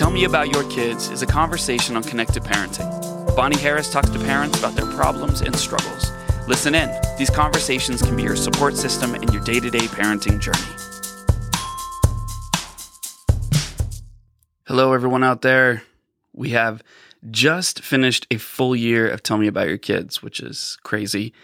Tell Me About Your Kids is a conversation on connected parenting. Bonnie Harris talks to parents about their problems and struggles. Listen in. These conversations can be your support system in your day to day parenting journey. Hello, everyone out there. We have just finished a full year of Tell Me About Your Kids, which is crazy.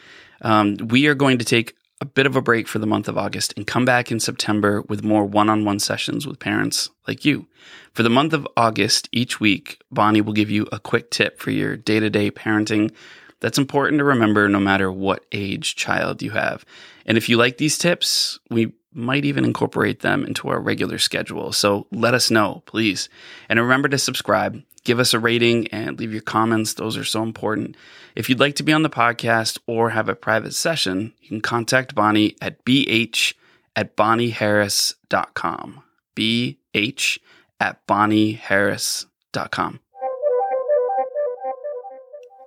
Um, we are going to take a bit of a break for the month of August and come back in September with more one on one sessions with parents like you. For the month of August, each week, Bonnie will give you a quick tip for your day to day parenting that's important to remember no matter what age child you have. And if you like these tips, we might even incorporate them into our regular schedule. So let us know, please. And remember to subscribe, give us a rating, and leave your comments. Those are so important. If you'd like to be on the podcast or have a private session, you can contact Bonnie at bh at bonnieharris.com. bh at bonnieharris.com.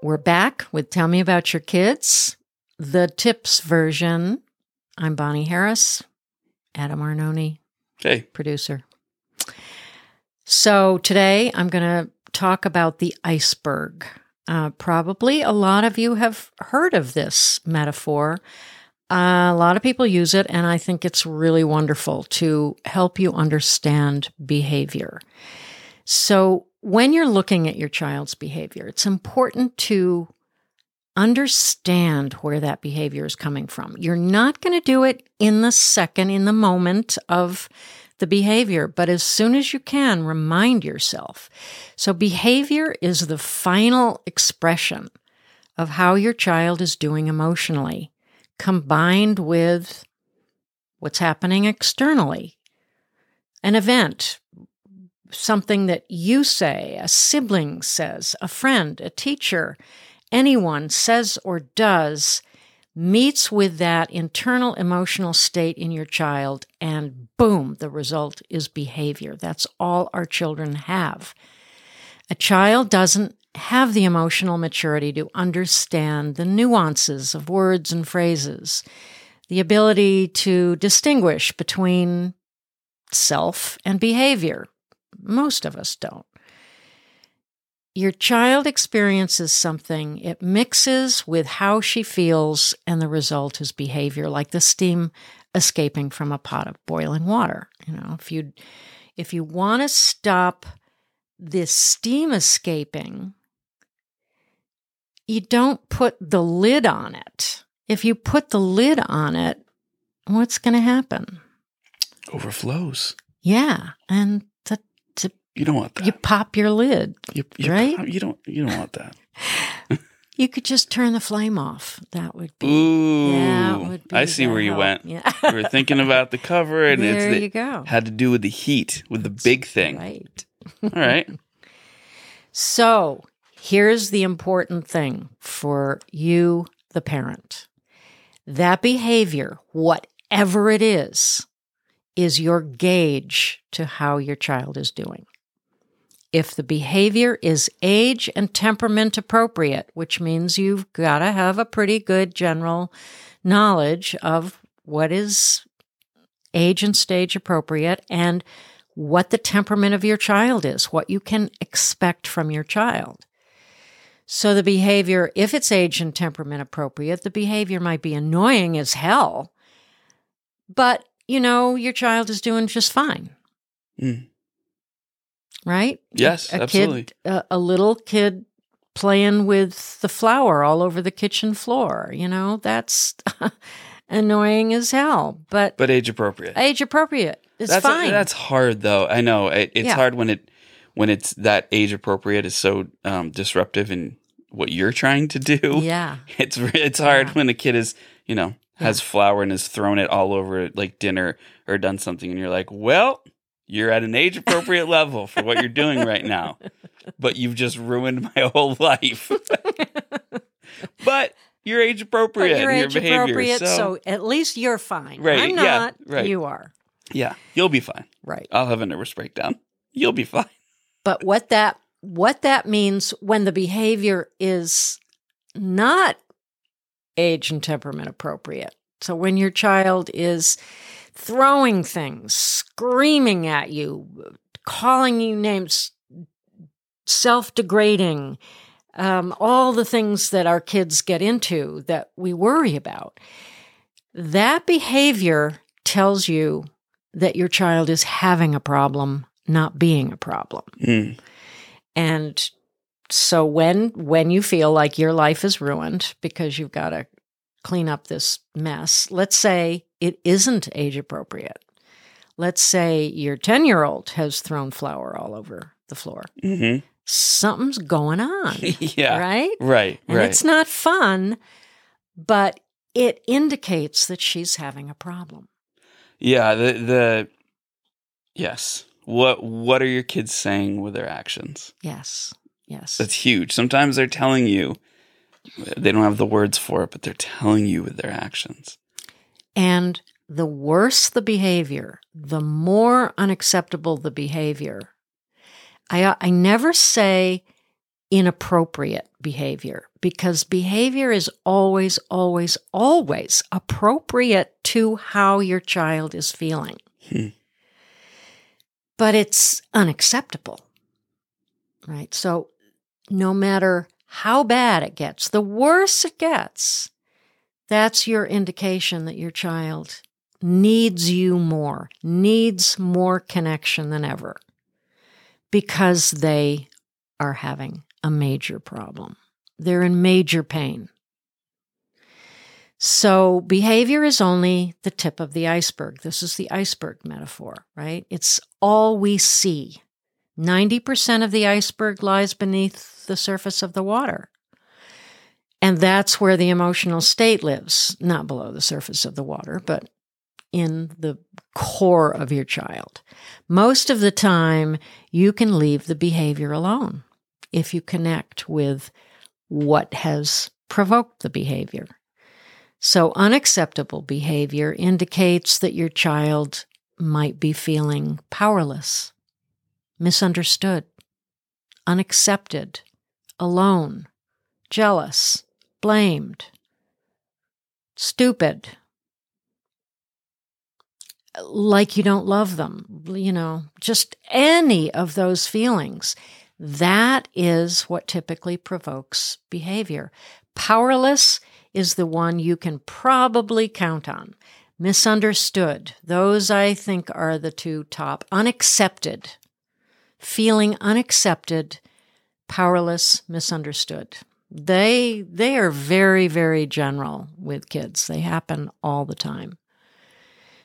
We're back with Tell Me About Your Kids, the tips version. I'm Bonnie Harris, Adam Arnone, Okay. producer. So today I'm going to talk about the iceberg. Uh, probably a lot of you have heard of this metaphor. Uh, a lot of people use it, and I think it's really wonderful to help you understand behavior. So, when you're looking at your child's behavior, it's important to understand where that behavior is coming from. You're not going to do it in the second, in the moment of the behavior, but as soon as you can, remind yourself. So, behavior is the final expression of how your child is doing emotionally, combined with what's happening externally. An event, something that you say, a sibling says, a friend, a teacher, anyone says or does meets with that internal emotional state in your child, and boom, the result is behavior. That's all our children have. A child doesn't have the emotional maturity to understand the nuances of words and phrases, the ability to distinguish between self and behavior. Most of us don't. Your child experiences something, it mixes with how she feels, and the result is behavior, like the steam escaping from a pot of boiling water. You know, if you if you want to stop this steam escaping, you don't put the lid on it. If you put the lid on it, what's going to happen? Overflows. Yeah, and You don't want that. you pop your lid. You, you, right? You don't. You don't want that. You could just turn the flame off. That would be. Ooh. that would be I see where you help. went. Yeah. We were thinking about the cover, and there it's the, you go. had to do with the heat, with the big thing. Right. All right. So here's the important thing for you, the parent. That behavior, whatever it is, is your gauge to how your child is doing. If the behavior is age and temperament appropriate, which means you've got to have a pretty good general knowledge of what is age and stage appropriate and what the temperament of your child is, what you can expect from your child. So the behavior, if it's age and temperament appropriate, the behavior might be annoying as hell, but you know, your child is doing just fine. Mm. Right? Yes, a absolutely. kid, a, a little kid playing with the flour all over the kitchen floor, you know, that's annoying as hell, but, But age appropriate. age appropriate. It's that's fine. that's hard though. I know it, it's Yeah. hard when it when it's that age appropriate is so um, disruptive in what you're trying to do. yeah. It's it's hard Yeah. when a kid is you know has flour and has thrown it all over like dinner or done something, and you're like, well, you're at an age appropriate level for what you're doing right now, but you've just ruined my whole life. but you're age But appropriate you're age behavior, appropriate, so, so, at least you're fine. Right, I'm yeah, not. right. You are. yeah, you'll be fine. Right. I'll have a nervous breakdown. You'll be fine. But what that what that means when the behavior is not age and temperament appropriate. So when your child is throwing things, screaming at you, calling you names, self degrading, um, all the things that our kids get into that we worry about. That behavior tells you that your child is having a problem, not being a problem. Mm. And so when when you feel like your life is ruined because you've got to clean up this mess, let's say it isn't age appropriate. Let's say your 10-year-old has thrown flour all over the floor. hmm Something's going on, yeah. right? Right. And right. it's not fun, but it indicates that she's having a problem. Yeah, the the yes. What what are your kids saying with their actions? Yes. Yes. That's huge. Sometimes they're telling you they don't have the words for it, but they're telling you with their actions. And the worse the behavior, the more unacceptable the behavior. I, I never say inappropriate behavior because behavior is always, always, always appropriate to how your child is feeling. Hmm. But it's unacceptable, right? So no matter how bad it gets, the worse it gets, that's your indication that your child needs you more, needs more connection than ever because they are having a major problem. They're in major pain. So behavior is only the tip of the iceberg. This is the iceberg metaphor, right? It's all we see. 90% of the iceberg lies beneath the surface of the water. And that's where the emotional state lives, not below the surface of the water, but in the core of your child. Most of the time, you can leave the behavior alone if you connect with what has provoked the behavior. So, unacceptable behavior indicates that your child might be feeling powerless, misunderstood, unaccepted, alone, jealous, blamed, stupid, like you don't love them, you know, just any of those feelings. That is what typically provokes behavior. Powerless is the one you can probably count on. Misunderstood. Those I think are the two top. Unaccepted. Feeling unaccepted, powerless, misunderstood. They they are very very general with kids. They happen all the time.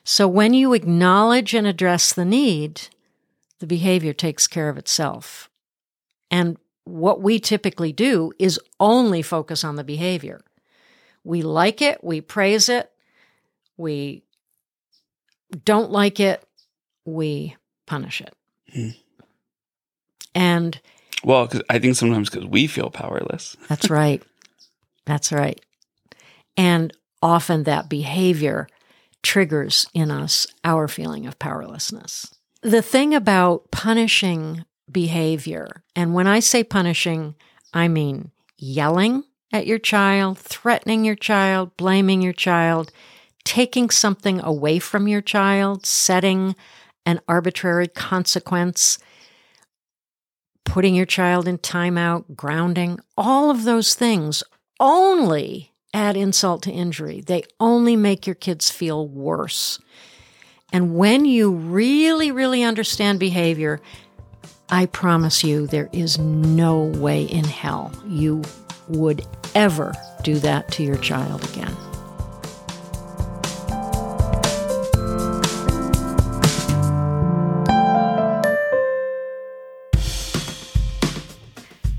So when you acknowledge and address the need, the behavior takes care of itself. And what we typically do is only focus on the behavior. We like it, we praise it, we don't like it, we punish it. Hmm. And Well, 'cause I think sometimes because we feel powerless. that's right. That's right. And often that behavior triggers in us our feeling of powerlessness. The thing about punishing behavior, and when I say punishing, I mean yelling at your child, threatening your child, blaming your child, taking something away from your child, setting an arbitrary consequence, putting your child in timeout, grounding, all of those things only add insult to injury. They only make your kids feel worse. And when you really, really understand behavior, I promise you there is no way in hell you would ever do that to your child again.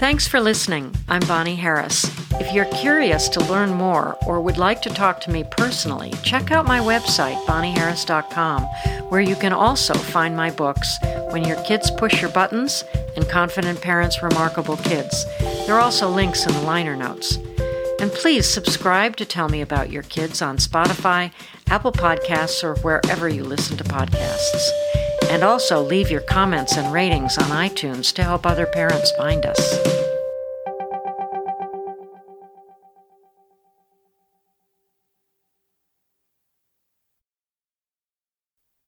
Thanks for listening. I'm Bonnie Harris. If you're curious to learn more or would like to talk to me personally, check out my website, bonnieharris.com, where you can also find my books, When Your Kids Push Your Buttons and Confident Parents Remarkable Kids. There are also links in the liner notes. And please subscribe to Tell Me About Your Kids on Spotify, Apple Podcasts, or wherever you listen to podcasts. And also leave your comments and ratings on iTunes to help other parents find us.